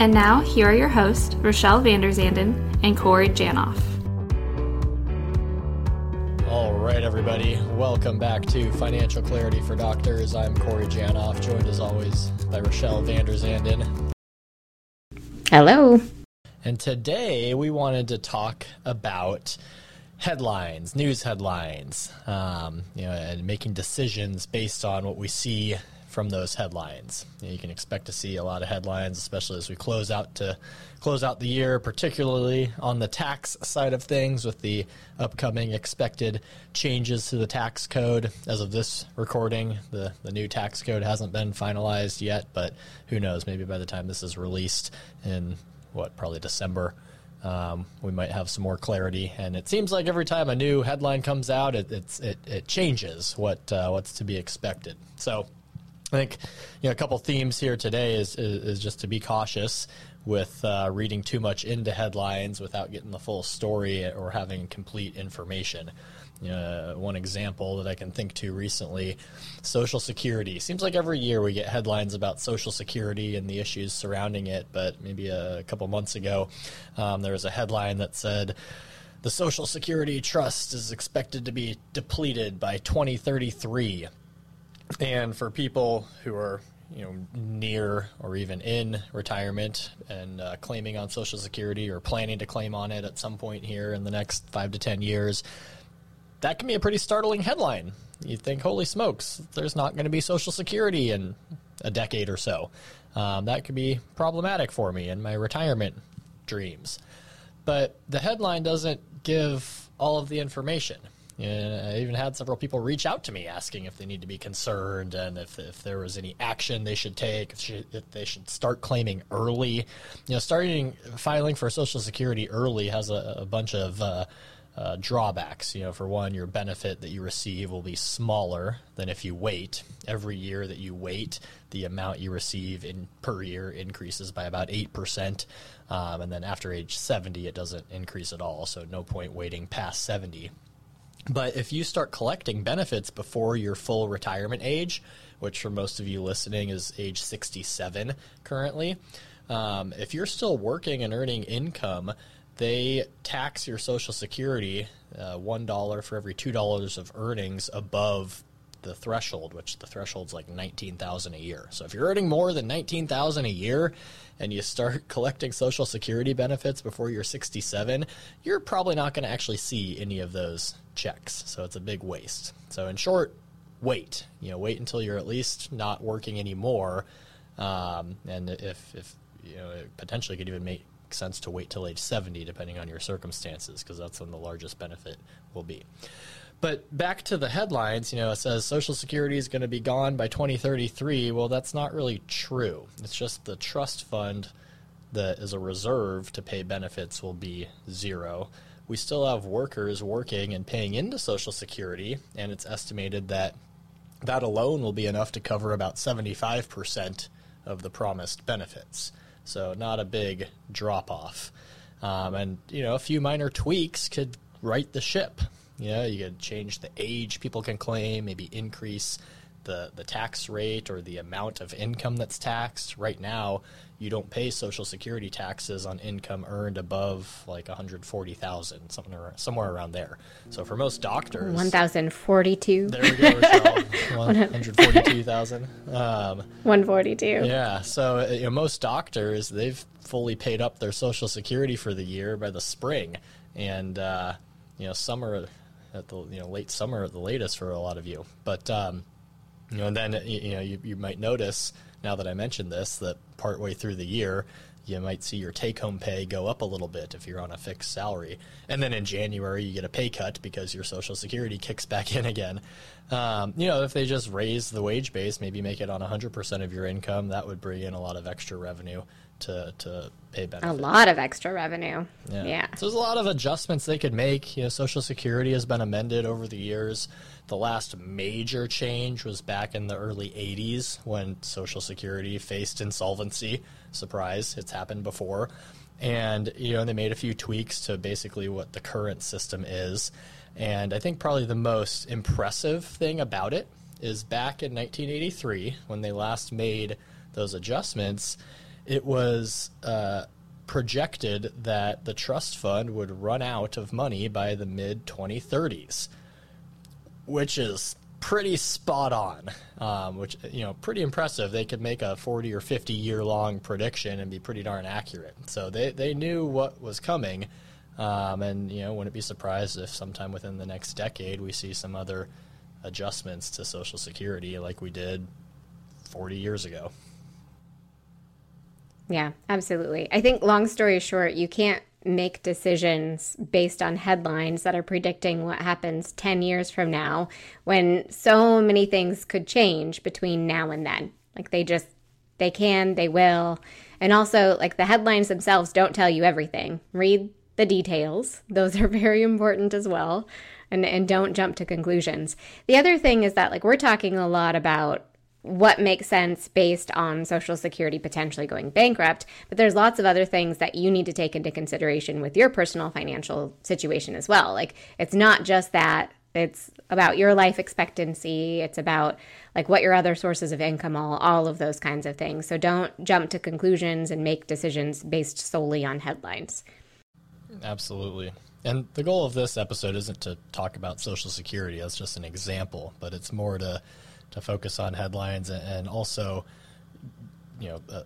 And now, here are your hosts, Rochelle Vanderzanden and Corey Janoff. All right, everybody. Welcome back to Financial Clarity for Doctors. I'm Corey Janoff, joined as always by Rochelle Vanderzanden. Hello. And today we wanted to talk about headlines, news headlines, um, you know, and making decisions based on what we see from those headlines. You, can expect to see a lot of headlines, especially as we close out to close out the year, particularly on the tax side of things with the upcoming expected changes to the tax code. As of this recording, the, the new tax code hasn't been finalized yet, but who knows? Maybe by the time this is released in what probably December um, we might have some more clarity. And it seems like every time a new headline comes out, it, it, it changes what uh, what's to be expected. So I think you know a couple themes here today is, is, is just to be cautious with uh, reading too much into headlines without getting the full story or having complete information. Uh, one example that I can think to recently Social Security. Seems like every year we get headlines about Social Security and the issues surrounding it, but maybe a couple months ago um, there was a headline that said, the Social Security Trust is expected to be depleted by 2033. And for people who are you know near or even in retirement and uh, claiming on Social Security or planning to claim on it at some point here in the next five to ten years, that can be a pretty startling headline. You think, holy smokes, there's not going to be Social Security in a decade or so. Um, that could be problematic for me in my retirement dreams. But the headline doesn't give all of the information. I even had several people reach out to me asking if they need to be concerned and if, if there was any action they should take, if, if they should start claiming early. You know, starting filing for Social Security early has a, a bunch of uh, uh, drawbacks. You know, for one, your benefit that you receive will be smaller than if you wait. Every year that you wait, the amount you receive in per year increases by about eight percent, um, and then after age seventy, it doesn't increase at all. So no point waiting past seventy. But if you start collecting benefits before your full retirement age, which for most of you listening is age 67 currently, um, if you're still working and earning income, they tax your Social Security uh, one dollar for every two dollars of earnings above the threshold, which the threshold's like nineteen thousand a year. So if you're earning more than nineteen thousand a year and you start collecting Social Security benefits before you're 67, you're probably not going to actually see any of those checks. So it's a big waste. So in short, wait. You know, wait until you're at least not working anymore. Um, and if, if you know, it potentially could even make sense to wait till age 70, depending on your circumstances, because that's when the largest benefit will be. But back to the headlines, you know, it says Social Security is going to be gone by 2033. Well, that's not really true. It's just the trust fund that is a reserve to pay benefits will be zero. We still have workers working and paying into Social Security, and it's estimated that that alone will be enough to cover about 75% of the promised benefits. So not a big drop off. Um, and, you know, a few minor tweaks could right the ship. You know, you could change the age people can claim, maybe increase the, the tax rate or the amount of income that's taxed. Right now, you don't pay Social Security taxes on income earned above like 140,000, something around, somewhere around there. So for most doctors, 1,042. There we go, Rochelle. 142,000. Um, 142. Yeah. So you know, most doctors they've fully paid up their Social Security for the year by the spring, and uh, you know summer at the you know late summer at the latest for a lot of you. But um, you know, and then you know you, you might notice now that I mentioned this that partway through the year, you might see your take home pay go up a little bit if you're on a fixed salary. And then in January, you get a pay cut because your Social Security kicks back in again. Um, you know, if they just raise the wage base, maybe make it on 100% of your income, that would bring in a lot of extra revenue to, to pay benefits. A lot of extra revenue. Yeah. yeah. So there's a lot of adjustments they could make. You know, Social Security has been amended over the years. The last major change was back in the early 80s when Social Security faced insolvency. Surprise, it's happened before. And, you know, they made a few tweaks to basically what the current system is. And I think probably the most impressive thing about it is back in 1983 when they last made those adjustments it was uh, projected that the trust fund would run out of money by the mid 2030s, which is pretty spot on. Um, which you know, pretty impressive. They could make a 40 or 50 year long prediction and be pretty darn accurate. So they they knew what was coming. Um, and you know, wouldn't be surprised if sometime within the next decade we see some other adjustments to Social Security like we did 40 years ago. Yeah, absolutely. I think, long story short, you can't make decisions based on headlines that are predicting what happens 10 years from now when so many things could change between now and then. Like, they just, they can, they will. And also, like, the headlines themselves don't tell you everything. Read the details, those are very important as well. And, and don't jump to conclusions. The other thing is that, like, we're talking a lot about what makes sense based on Social Security potentially going bankrupt. But there's lots of other things that you need to take into consideration with your personal financial situation as well. Like it's not just that, it's about your life expectancy, it's about like what your other sources of income are, all of those kinds of things. So don't jump to conclusions and make decisions based solely on headlines. Absolutely. And the goal of this episode isn't to talk about Social Security, that's just an example, but it's more to to focus on headlines and also, you know, uh,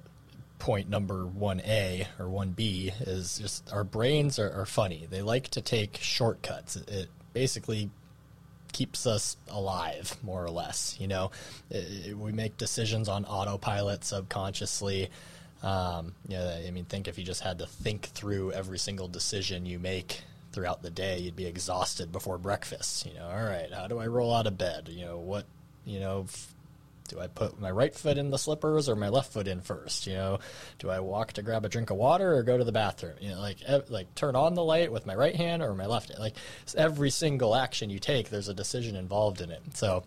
point number 1A or 1B is just our brains are, are funny. They like to take shortcuts. It, basically keeps us alive, more or less. You know, it, it, we make decisions on autopilot subconsciously. Um, you know, I mean, think if you just had to think through every single decision you make throughout the day, you'd be exhausted before breakfast. You know, all right, how do I roll out of bed? You know, what you know, do I put my right foot in the slippers or my left foot in first? You know, do I walk to grab a drink of water or go to the bathroom? You know, like like turn on the light with my right hand or my left. Hand. Like every single action you take, there's a decision involved in it. So,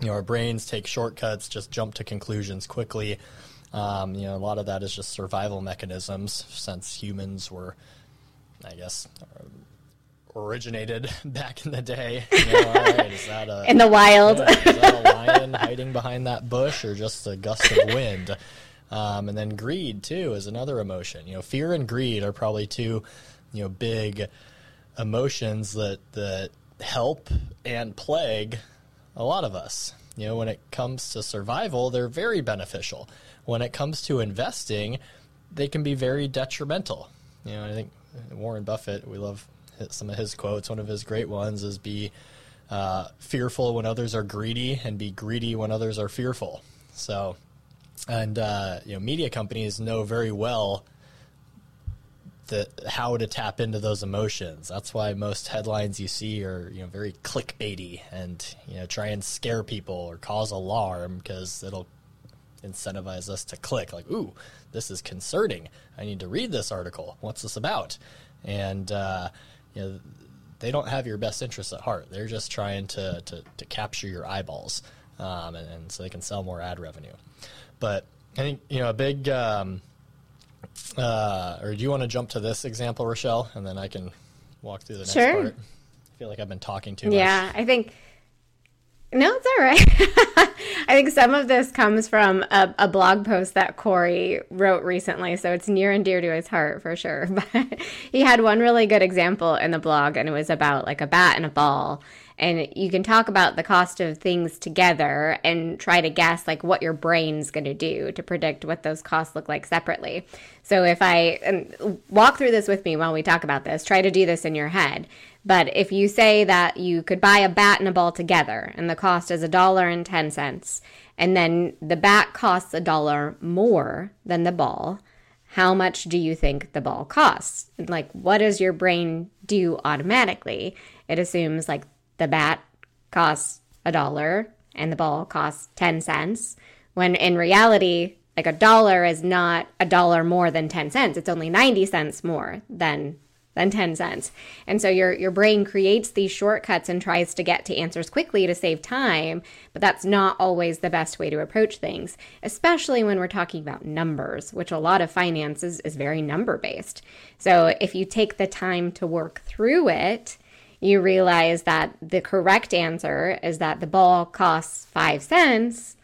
you know, our brains take shortcuts, just jump to conclusions quickly. Um, you know, a lot of that is just survival mechanisms since humans were, I guess, originated back in the day. You know, right, is that a, in the wild? Yeah, is that a lion hiding behind that bush, or just a gust of wind? Um, and then greed too is another emotion. You know, fear and greed are probably two, you know, big emotions that that help and plague a lot of us. You know, when it comes to survival, they're very beneficial. When it comes to investing, they can be very detrimental. You know, I think Warren Buffett, we love some of his quotes. One of his great ones is be uh, fearful when others are greedy, and be greedy when others are fearful. So, and uh, you know, media companies know very well that how to tap into those emotions. That's why most headlines you see are you know very clickbaity and you know try and scare people or cause alarm because it'll incentivize us to click like ooh this is concerning i need to read this article what's this about and uh, you know, they don't have your best interests at heart. They're just trying to, to, to capture your eyeballs, um, and, and, so they can sell more ad revenue. But I think you know a big. Um, uh, or do you want to jump to this example, Rochelle, and then I can walk through the next sure. part? I feel like I've been talking too much. Yeah, I think no, it's all right. I think some of this comes from a, a, blog post that Corey wrote recently, so it's near and dear to his heart for sure. But he had one really good example in the blog, and it was about like a bat and a ball. And you can talk about the cost of things together and try to guess like what your brain's going to do to predict what those costs look like separately. So if I um, walk through this with me while we talk about this, try to do this in your head. But if you say that you could buy a bat and a ball together and the cost is a dollar and 10 cents, and then the bat costs a dollar more than the ball, how much do you think the ball costs? Like, what does your brain do automatically? It assumes like the bat costs a dollar and the ball costs 10 cents, when in reality, like a dollar is not a dollar more than 10 cents. It's only 90 cents more than than 10 cents. And so your your brain creates these shortcuts and tries to get to answers quickly to save time, but that's not always the best way to approach things, especially when we're talking about numbers, which a lot of finances is, is very number based. So if you take the time to work through it, you realize that the correct answer is that the ball costs 5 cents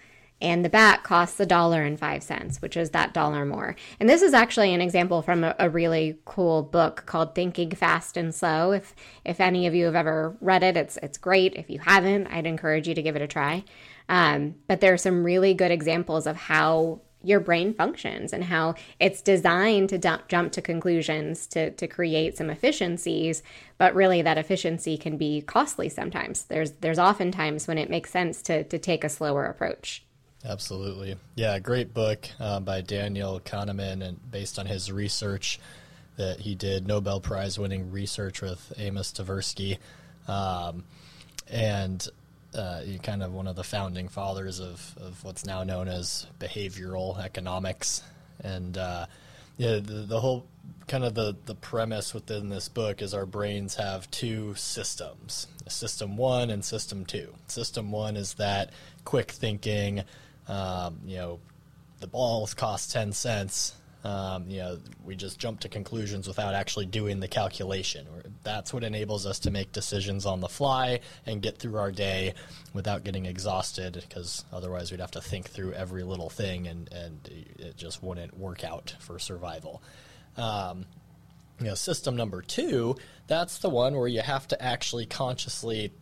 and the bat costs a dollar and five cents, which is that dollar more. And this is actually an example from a, a, really cool book called Thinking Fast and Slow. If if any of you have ever read it, it's it's great. If you haven't, I'd encourage you to give it a try. Um, but there are some really good examples of how your brain functions and how it's designed to dump, jump to conclusions to, to create some efficiencies but really that efficiency can be costly sometimes. There's there's often times when it makes sense to, to take a slower approach. Absolutely. Yeah, great book uh, by Daniel Kahneman, and based on his research that he did, Nobel Prize winning research with Amos Tversky, um, and uh, kind of one of the founding fathers of, of what's now known as behavioral economics. And uh, yeah, the, the whole kind of the, the premise within this book is our brains have two systems system one and system two. System one is that quick thinking, um, you know, the balls cost 10 cents. Um, you know, we just jump to conclusions without actually doing the calculation. That's what enables us to make decisions on the fly and get through our day without getting exhausted, because otherwise we'd have to think through every little thing and, and it just wouldn't work out for survival. Um, you know, system number two, that's the one where you have to actually consciously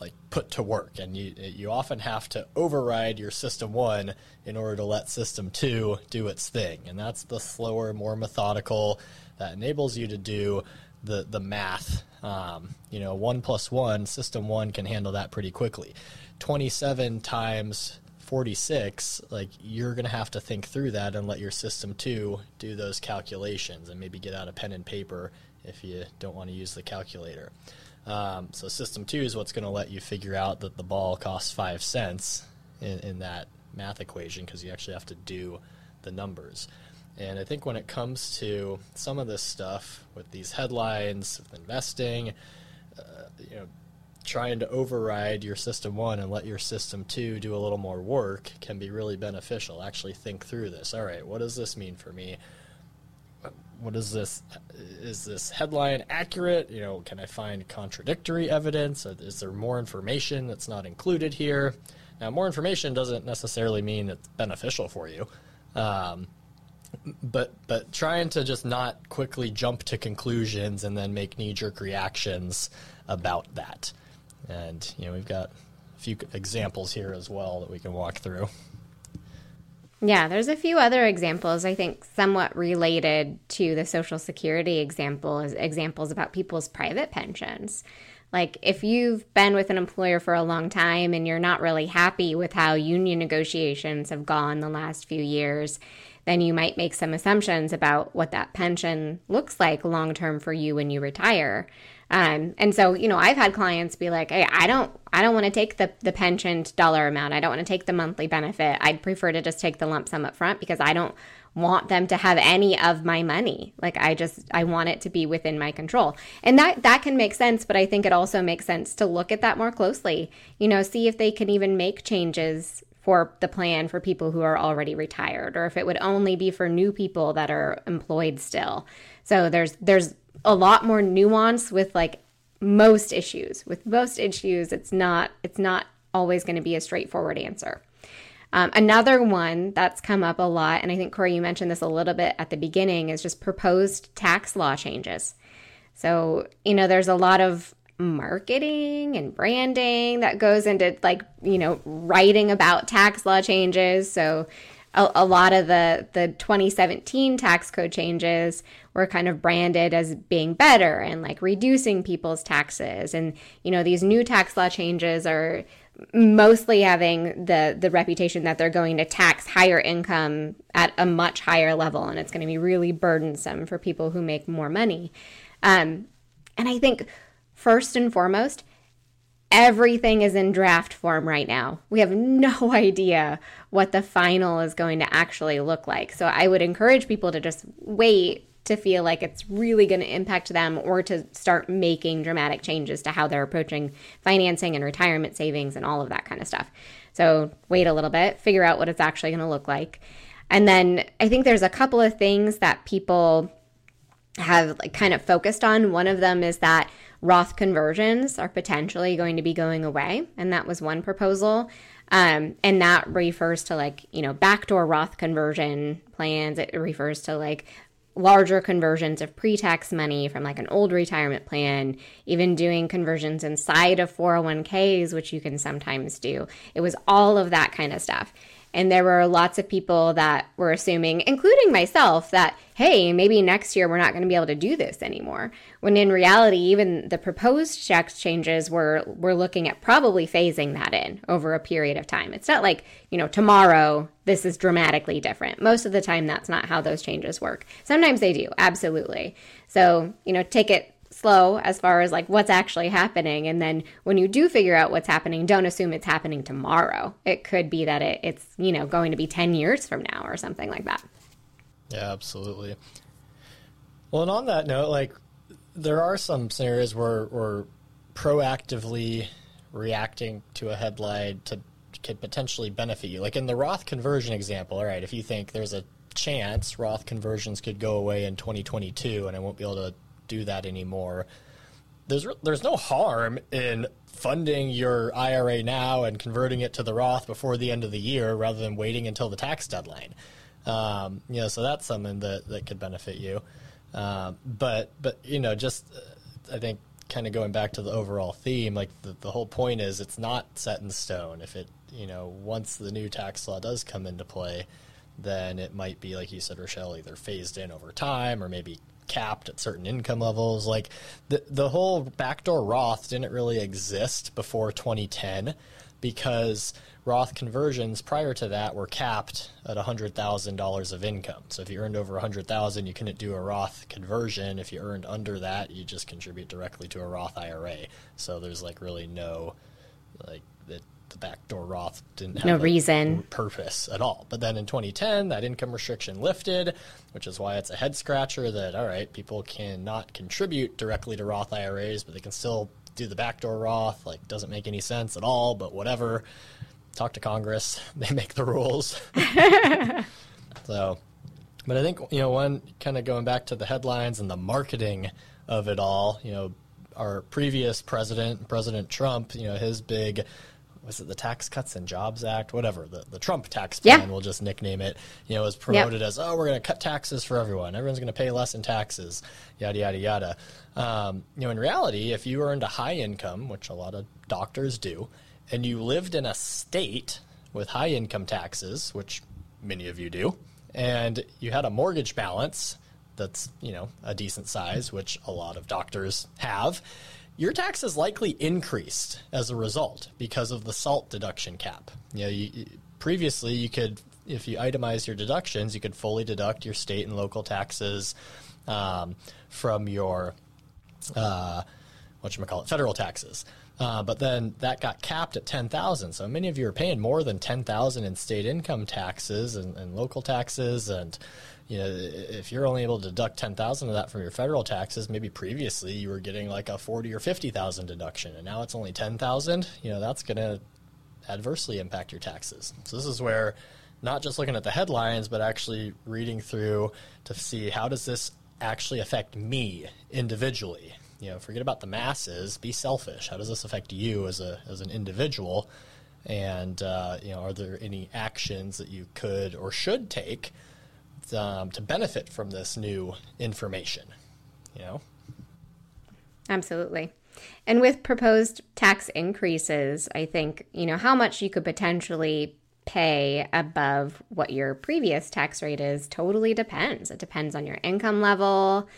like put to work. And you you often have to override your system 1 in order to let system 2 do its thing. And that's the slower more methodical that enables you to do the the math. Um, you know 1 plus 1 system 1 can handle that pretty quickly. 27 times 46 like you're going to have to think through that and let your system 2 do those calculations and maybe get out a pen and paper if you don't want to use the calculator um, so system two is what's going to let you figure out that the ball costs five cents in, in that math equation because you actually have to do the numbers. And I think when it comes to some of this stuff with these headlines, with investing, uh, you know, trying to override your system one and let your system two do a little more work can be really beneficial. Actually, think through this. All right, what does this mean for me? What is this? Is this headline accurate? You know, can I find contradictory evidence? Is there more information that's not included here? Now, more information doesn't necessarily mean it's beneficial for you, um, but but trying to just not quickly jump to conclusions and then make knee jerk reactions about that. And you know, we've got a few examples here as well that we can walk through. Yeah, there's a few other examples I think somewhat related to the Social Security example is examples about people's private pensions. Like if you've been with an employer for a long time and you're not really happy with how union negotiations have gone the last few years, then you might make some assumptions about what that pension looks like long term for you when you retire. Um, and so, you know, I've had clients be like, "Hey, I don't, I don't want to take the the pension dollar amount. I don't want to take the monthly benefit. I'd prefer to just take the lump sum up front because I don't want them to have any of my money. Like I just, I want it to be within my control. And that that can make sense, but I think it also makes sense to look at that more closely. You know, see if they can even make changes for the plan for people who are already retired or if it would only be for new people that are employed still. So there's there's a lot more nuance with like most issues. With most issues, it's not it's not always going to be a straightforward answer. Um, another one that's come up a lot, and I think Corey, you mentioned this a little bit at the beginning, is just proposed tax law changes. So you know, there's a lot of marketing and branding that goes into like you know writing about tax law changes. So a, a, lot of the the 2017 tax code changes were kind of branded as being better and like reducing people's taxes and you know these new tax law changes are mostly having the the reputation that they're going to tax higher income at a much higher level and it's going to be really burdensome for people who make more money um, and i think first and foremost everything is in draft form right now we have no idea what the final is going to actually look like so i would encourage people to just wait to feel like it's really going to impact them or to start making dramatic changes to how they're approaching financing and retirement savings and all of that kind of stuff. So, wait a little bit, figure out what it's actually going to look like. And then I think there's a couple of things that people have like kind of focused on. One of them is that Roth conversions are potentially going to be going away, and that was one proposal. Um, and that refers to like you know backdoor Roth conversion plans. It refers to like larger conversions of pre-tax money from like an old retirement plan, even doing conversions inside of 401ks, which you can sometimes do. It was all of that kind of stuff. And there were lots of people that were assuming, including myself, that, hey, maybe next year we're not going to be able to do this anymore. When in reality, even the proposed tax changes were, we're looking at probably phasing that in over a period of time. It's not like, you know, tomorrow this is dramatically different. Most of the time, that's not how those changes work. Sometimes they do, absolutely. So, you know, take it slow as far as like what's actually happening. And then when you do figure out what's happening don't assume it's happening tomorrow. It could be that it, it's you know going to be 10 years from now or something like that. Yeah absolutely. Well and on that note like there are some scenarios where we're proactively reacting to a headline to could potentially benefit you. Like in the roth conversion example all right if you think there's a chance roth conversions could go away in 2022 and i won't be able to do that anymore. There's there's no harm in funding your IRA now and converting it to the Roth before the end of the year rather than waiting until the tax deadline. Um, you know, so that's something that, that could benefit you. Um, but but you know, just uh, I think kind of going back to the overall theme, like the, the whole point is it's not set in stone. If it you know once the new tax law does come into play, then it might be like you said, Rochelle, either phased in over time or maybe capped at certain income levels. Like the the whole backdoor Roth didn't really exist before 2010 because Roth conversions prior to that were capped at $100,000 of income. So if you earned over 100,000, you couldn't do a Roth conversion. If you earned under that, you just contribute directly to a Roth IRA. So there's like really no like it the backdoor Roth didn't have no reason purpose at all. But then in 2010, that income restriction lifted, which is why it's a head scratcher that all right, people cannot contribute directly to Roth IRAs, but they can still do the backdoor Roth. Like doesn't make any sense at all, but whatever. Talk to Congress; they make the rules. so, but I think you know one kind of going back to the headlines and the marketing of it all. You know, our previous president, President Trump, you know, his big was it the Tax Cuts and Jobs Act, whatever the, the Trump tax plan, yeah. we'll just nickname it. You know, was promoted yep. as oh, we're going to cut taxes for everyone. Everyone's going to pay less in taxes, yada yada yada. Um, you know, in reality, if you earned a high income, which a lot of doctors do, and you lived in a state with high income taxes, which many of you do, and you had a mortgage balance that's you know a decent size, which a lot of doctors have your taxes likely increased as a result because of the SALT deduction cap. You know, you, previously you could, if you itemize your deductions, you could fully deduct your state and local taxes um, from your uh, what you call it, federal taxes. Uh, but then that got capped at ten thousand. So many of you are paying more than ten thousand in state income taxes and, and local taxes, and you know, if you're only able to deduct 10,000 of that from your federal taxes, maybe previously you were getting like a 40 or 50,000 deduction and now it's only 10,000, you know, that's going to adversely impact your taxes. So this is where not just looking at the headlines, but actually reading through to see how does this actually affect me individually? You know, forget about the masses, be selfish. How does this affect you as a as an individual? And uh, you know, are there any actions that you could or should take um, to benefit from this new information. You know. Absolutely. And with proposed tax increases, I think, you know, how much you could potentially pay above what your previous tax rate is totally depends. It depends on your income level,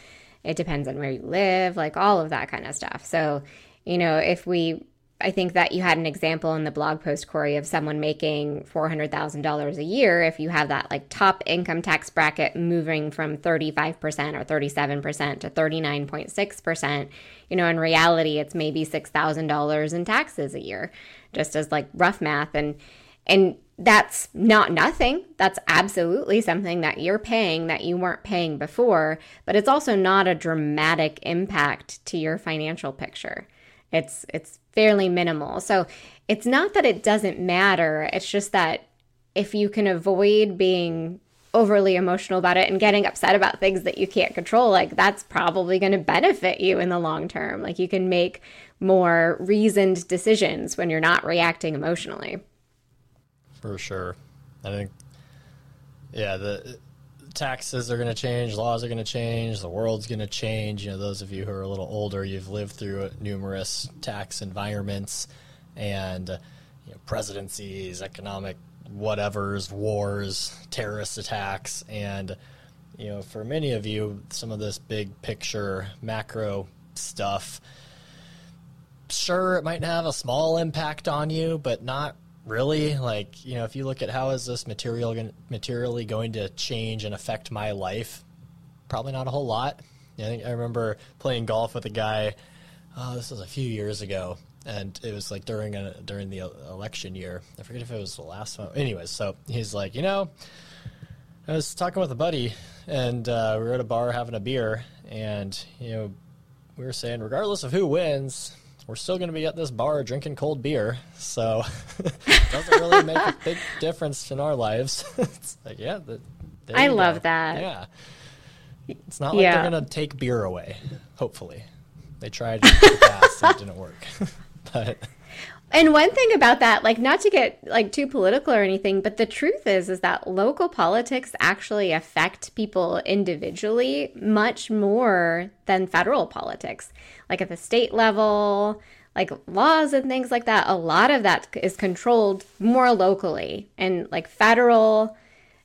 it depends on where you live, like all of that kind of stuff. So, you know, if we I think that you had an example in the blog post, Corey, of someone making $400,000 a year. If you have that like top income tax bracket moving from 35% or 37% to 39.6%, you know, in reality, it's maybe $6,000 in taxes a year, just as like rough math. And, and that's not nothing. That's absolutely something that you're paying that you weren't paying before, but it's also not a dramatic impact to your financial picture. It's it's fairly minimal. So it's not that it doesn't matter. It's just that if you can avoid being overly emotional about it and getting upset about things that you can't control, like that's probably going to benefit you in the long term. Like you can make more reasoned decisions when you're not reacting emotionally. For sure. I think yeah, the taxes are going to change, laws are going to change, the world's going to change. You know, those of you who are a little older, you've lived through numerous tax environments and you know, presidencies, economic whatevers, wars, terrorist attacks, and you know, for many of you, some of this big picture macro stuff. Sure, it might have a small impact on you, but not really? Like you know if you look at how is this material materially going to change and affect my life? Probably not a whole lot. I think i remember playing golf with a guy oh, this was a few years ago and it was like during a during the election year. I forget if it was the last one. Anyways so he's like you know i was talking with a buddy and uh, we were at a bar having a beer and you know we were saying regardless of who wins we're still going to be at this bar drinking cold beer, so it doesn't really make a big difference in our lives. it's like, yeah, the, I love go. that. Yeah, it's not like yeah. they're going to take beer away. Hopefully, they tried in the past and it didn't work, but and one thing about that, like not to get like too political or anything, but the truth is is that local politics actually affect people individually much more than federal politics. Like at the state level, like laws and things like that, a lot of that is controlled more locally. And like federal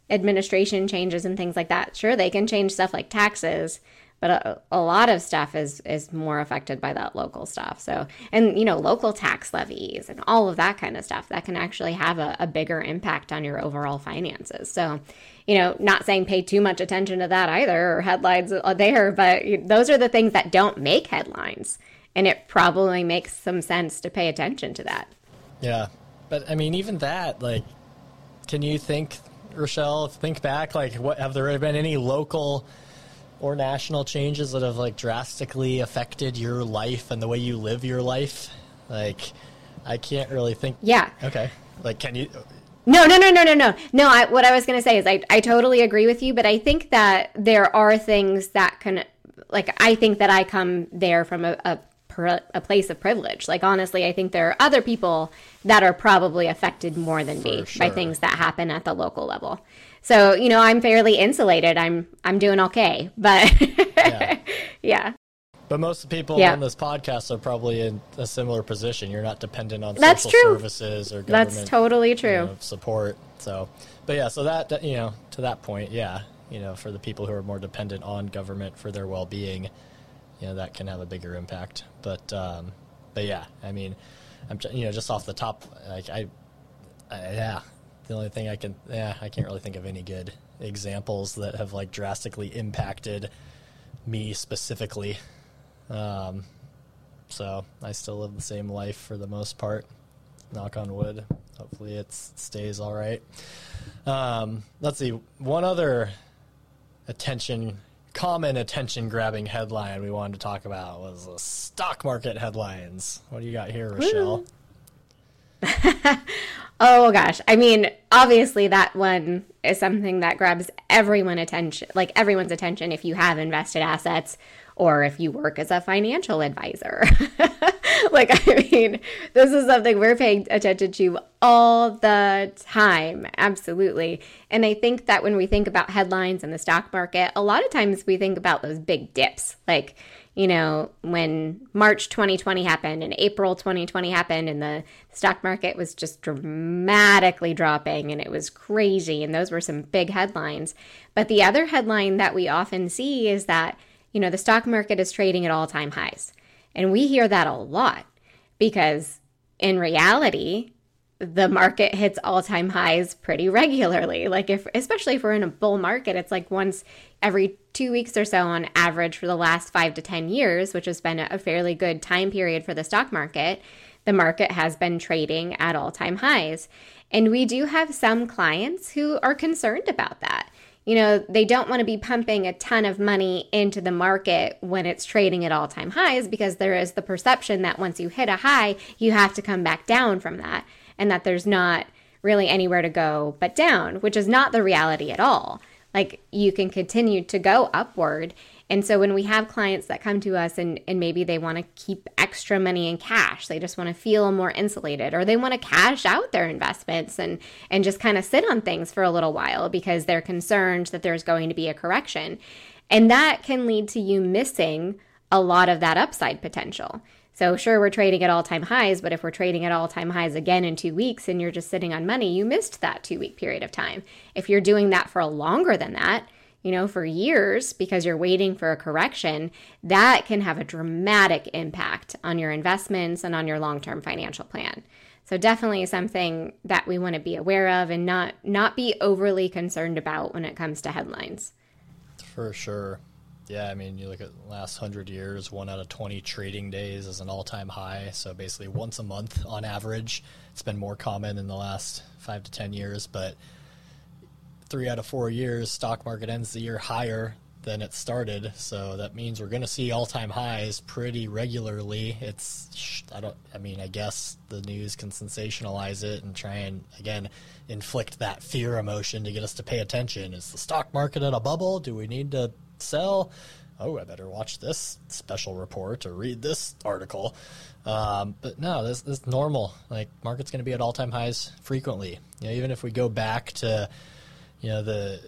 administration changes and things like that, sure they can change stuff like taxes, but a, a, lot of stuff is is more affected by that local stuff. So and you know local tax levies and all of that kind of stuff that can actually have a, a bigger impact on your overall finances. So you know not saying pay too much attention to that either or headlines there but those are the things that don't make headlines. And it probably makes some sense to pay attention to that. Yeah. But i mean even that like can you think rochelle think back like what have there been any local or national changes that have like drastically affected your life and the way you live your life? Like, I can't really think. Yeah. Okay. Like, can you? No, no, no, no, no, no. No, I, what I was going to say is I, I totally agree with you, but I think that there are things that can, like, I think that I come there from a, a, a place of privilege. Like, honestly, I think there are other people that are probably affected more than For me sure. by things that happen at the local level. So, you know, I'm fairly insulated. I'm I'm doing okay. But yeah. yeah. But most of the people yeah. on this podcast are probably in a similar position. You're not dependent on That's social true. services or government. That's totally true. You know, support. So, but yeah, so that you know, to that point, yeah, you know, for the people who are more dependent on government for their well-being, you know, that can have a bigger impact. But, um, but yeah, I mean, I'm you know, just off the top, like I, I yeah, the only thing I can, yeah, I can't really think of any good examples that have like drastically impacted me specifically. Um, so I still live the same life for the most part. Knock on wood. Hopefully it stays all right. Um, let's see. One other attention, common attention grabbing headline we wanted to talk about was the stock market headlines. What do you got here, Rochelle? Oh gosh. I mean, obviously that one is something that grabs everyone attention, like everyone's attention if you have invested assets or if you work as a financial advisor. like I mean, this is something we're paying attention to all the time. Absolutely. And I think that when we think about headlines in the stock market, a lot of times we think about those big dips. Like you know, when March 2020 happened and April 2020 happened and the stock market was just dramatically dropping and it was crazy. And those were some big headlines. But the other headline that we often see is that, you know, the stock market is trading at all time highs. And we hear that a lot because in reality, the market hits all-time highs pretty regularly. Like if especially if we're in a bull market, it's like once every 2 weeks or so on average for the last 5 to 10 years, which has been a fairly good time period for the stock market. The market has been trading at all-time highs. And we do have some clients who are concerned about that. You know, they don't want to be pumping a ton of money into the market when it's trading at all time highs because there is the perception that once you hit a high, you have to come back down from that and that there's not really anywhere to go but down, which is not the reality at all. Like you can continue to go upward. And so when we have clients that come to us and, and maybe they want to keep extra money in cash, they just want to feel more insulated or they want to cash out their investments and, and just kind of sit on things for a little while because they're concerned that there's going to be a correction. And that can lead to you missing a lot of that upside potential. So, sure, we're trading at all time highs, but if we're trading at all time highs again in two weeks and you're just sitting on money, you missed that two week period of time. If you're doing that for longer than that, you know, for years because you're waiting for a correction, that can have a dramatic impact on your investments and on your long term financial plan. So definitely something that we want to be aware of and not not be overly concerned about when it comes to headlines. For sure. Yeah, I mean, you look at the last 100 years, one out of 20 trading days is an all time high. So basically, once a month on average. It's been more common in the last five to 10 years, but three out of four years, stock market ends the year higher than it started. So that means we're going to see all time highs pretty regularly. It's, I don't, I mean, I guess the news can sensationalize it and try and, again, inflict that fear emotion to get us to pay attention. Is the stock market in a bubble? Do we need to sell. Oh, I better watch this special report or read this article. Um, but no, this, this is normal. Like market's going to be at all time highs frequently. You know, even if we go back to, you know, the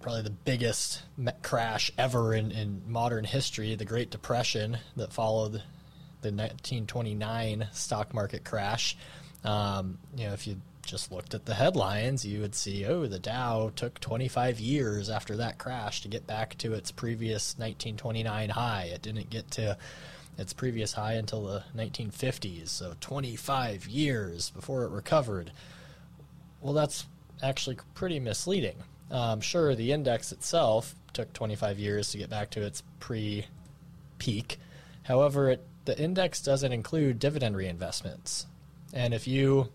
probably the biggest crash ever in, in modern history, the Great Depression that followed the 1929 stock market crash. Um, you know, if you just looked at the headlines, you would see, oh, the Dow took 25 years after that crash to get back to its previous 1929 high. It didn't get to its previous high until the 1950s, so 25 years before it recovered. Well, that's actually pretty misleading. Um, sure, the index itself took 25 years to get back to its pre peak. However, it, the index doesn't include dividend reinvestments. And if you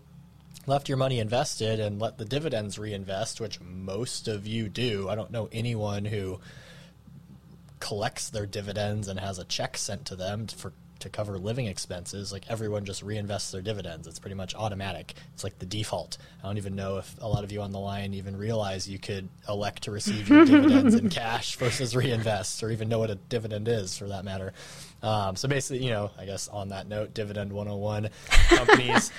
left your money invested and let the dividends reinvest, which most of you do. I don't know anyone who collects their dividends and has a check sent to them for to cover living expenses. Like everyone just reinvests their dividends. It's pretty much automatic. It's like the default. I don't even know if a lot of you on the line even realize you could elect to receive your dividends in cash versus reinvest, or even know what a dividend is for that matter. Um, so basically, you know, I guess on that note, dividend 101 companies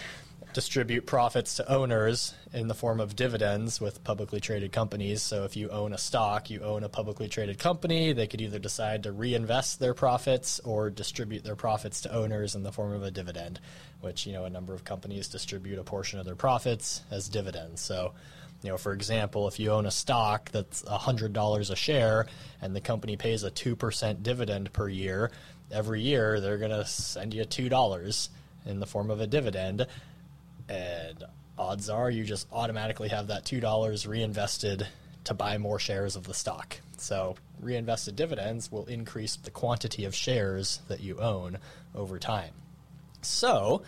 distribute profits to owners in the form of dividends with publicly traded companies. So if you own a stock, you own a publicly traded company, they could either decide to reinvest their profits or distribute their profits to owners in the form of a dividend, which, you know, a number of companies distribute a portion of their profits as dividends. So, you know, for example, if you own a stock that's $100 a share and the company pays a 2% dividend per year, every year they're going to send you $2 in the form of a dividend and odds are you just automatically have that $2 reinvested to buy more shares of the stock. So, reinvested dividends will increase the quantity of shares that you own over time. So,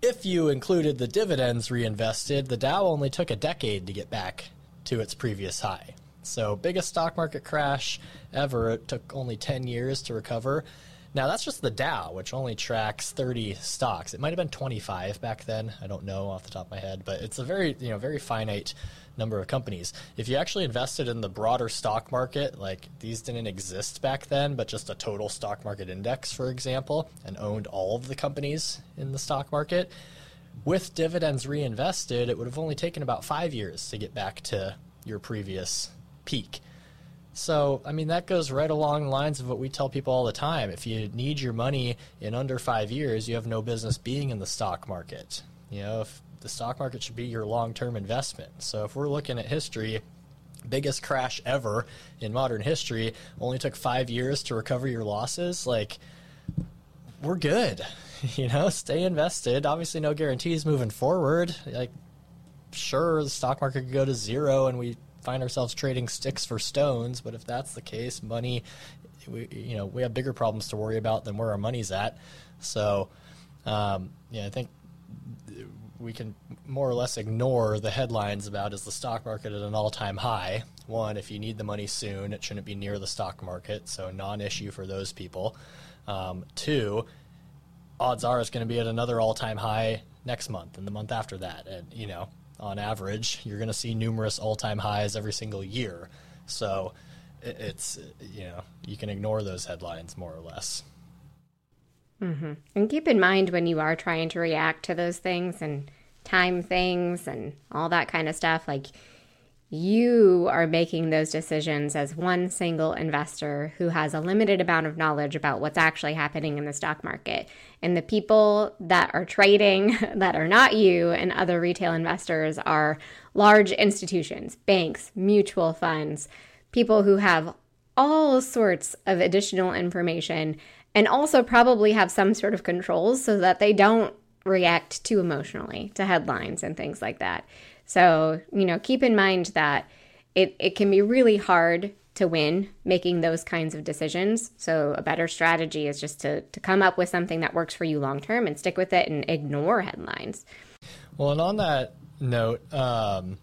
if you included the dividends reinvested, the Dow only took a decade to get back to its previous high. So, biggest stock market crash ever, it took only 10 years to recover. Now that's just the Dow, which only tracks 30 stocks. It might have been 25 back then. I don't know off the top of my head, but it's a very you know very finite number of companies. If you actually invested in the broader stock market, like these didn't exist back then, but just a total stock market index, for example, and owned all of the companies in the stock market, with dividends reinvested, it would have only taken about five years to get back to your previous peak. So, I mean, that goes right along the lines of what we tell people all the time. If you need your money in under five years, you have no business being in the stock market. You know, if the stock market should be your long term investment. So, if we're looking at history, biggest crash ever in modern history only took five years to recover your losses, like, we're good. you know, stay invested. Obviously, no guarantees moving forward. Like, sure, the stock market could go to zero and we find ourselves trading sticks for stones. But if that's the case, money, we, you know, we have bigger problems to worry about than where our money's at. So, um, yeah, I think we can more or less ignore the headlines about is the stock market at an all-time high. One, if you need the money soon, it shouldn't be near the stock market, so non-issue for those people. Um, two, odds are it's going to be at another all-time high next month and the month after that, and you know, on average, you're going to see numerous all-time highs every single year. So it's you know you can ignore those headlines more or less. Mm-hmm. And keep in mind when you are trying to react to those things and time things and all that kind of stuff, like you are making those decisions as one single investor who has a limited amount of knowledge about what's actually happening in the stock market. And the people that are trading that are not you and other retail investors are large institutions, banks, mutual funds, people who have all sorts of additional information and also probably have some sort of controls so that they don't react too emotionally to headlines and things like that. So, you know, keep in mind that it, it can be really hard to win making those kinds of decisions. So, a better strategy is just to, to come up with something that works for you long term and stick with it and ignore headlines. Well, and on that note, um,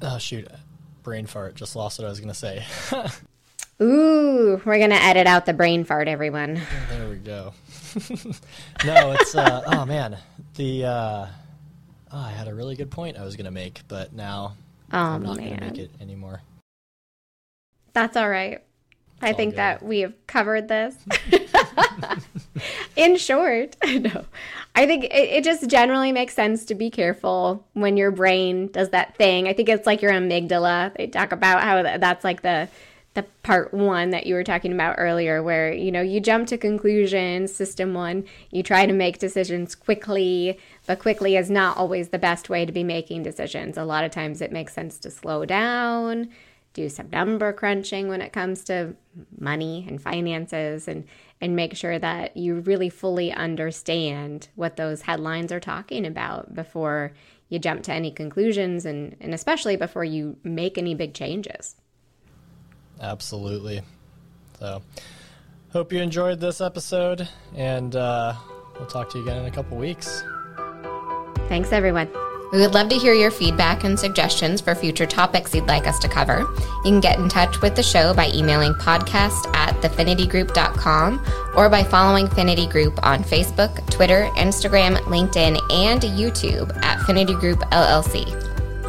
oh, shoot, brain fart, just lost what I was going to say. Ooh, we're gonna edit out the brain fart, everyone. There we go. no, it's uh, oh man, the uh, oh, I had a really good point I was gonna make, but now oh, I'm not gonna make it anymore. That's all right. It's I all think good. that we have covered this. In short, no. I think it, it just generally makes sense to be careful when your brain does that thing. I think it's like your amygdala. They talk about how that's like the the part one that you were talking about earlier, where you know you jump to conclusions. System one, you try to make decisions quickly, but quickly is not always the best way to be making decisions. A lot of times, it makes sense to slow down, do some number crunching when it comes to money and finances, and and make sure that you really fully understand what those headlines are talking about before you jump to any conclusions, and and especially before you make any big changes. Absolutely. So, hope you enjoyed this episode, and uh, we'll talk to you again in a couple weeks. Thanks, everyone. We would love to hear your feedback and suggestions for future topics you'd like us to cover. You can get in touch with the show by emailing podcast at thefinitygroup.com or by following Finity Group on Facebook, Twitter, Instagram, LinkedIn, and YouTube at Finity Group LLC.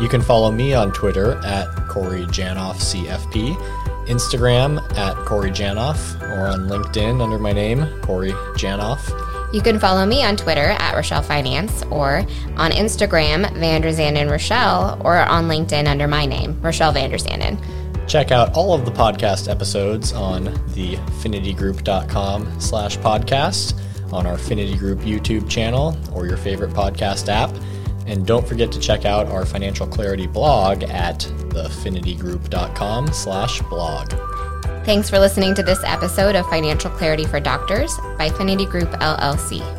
You can follow me on Twitter at Corey Janoff CFP, Instagram at Corey Janoff, or on LinkedIn under my name, Corey Janoff. You can follow me on Twitter at Rochelle Finance or on Instagram, Vanderzanden Rochelle, or on LinkedIn under my name, Rochelle Vanderzanden. Check out all of the podcast episodes on the finitygroup.com slash podcast, on our Finity Group YouTube channel, or your favorite podcast app. And don't forget to check out our financial clarity blog at thefinitygroup.com slash blog. Thanks for listening to this episode of Financial Clarity for Doctors by Finity Group LLC.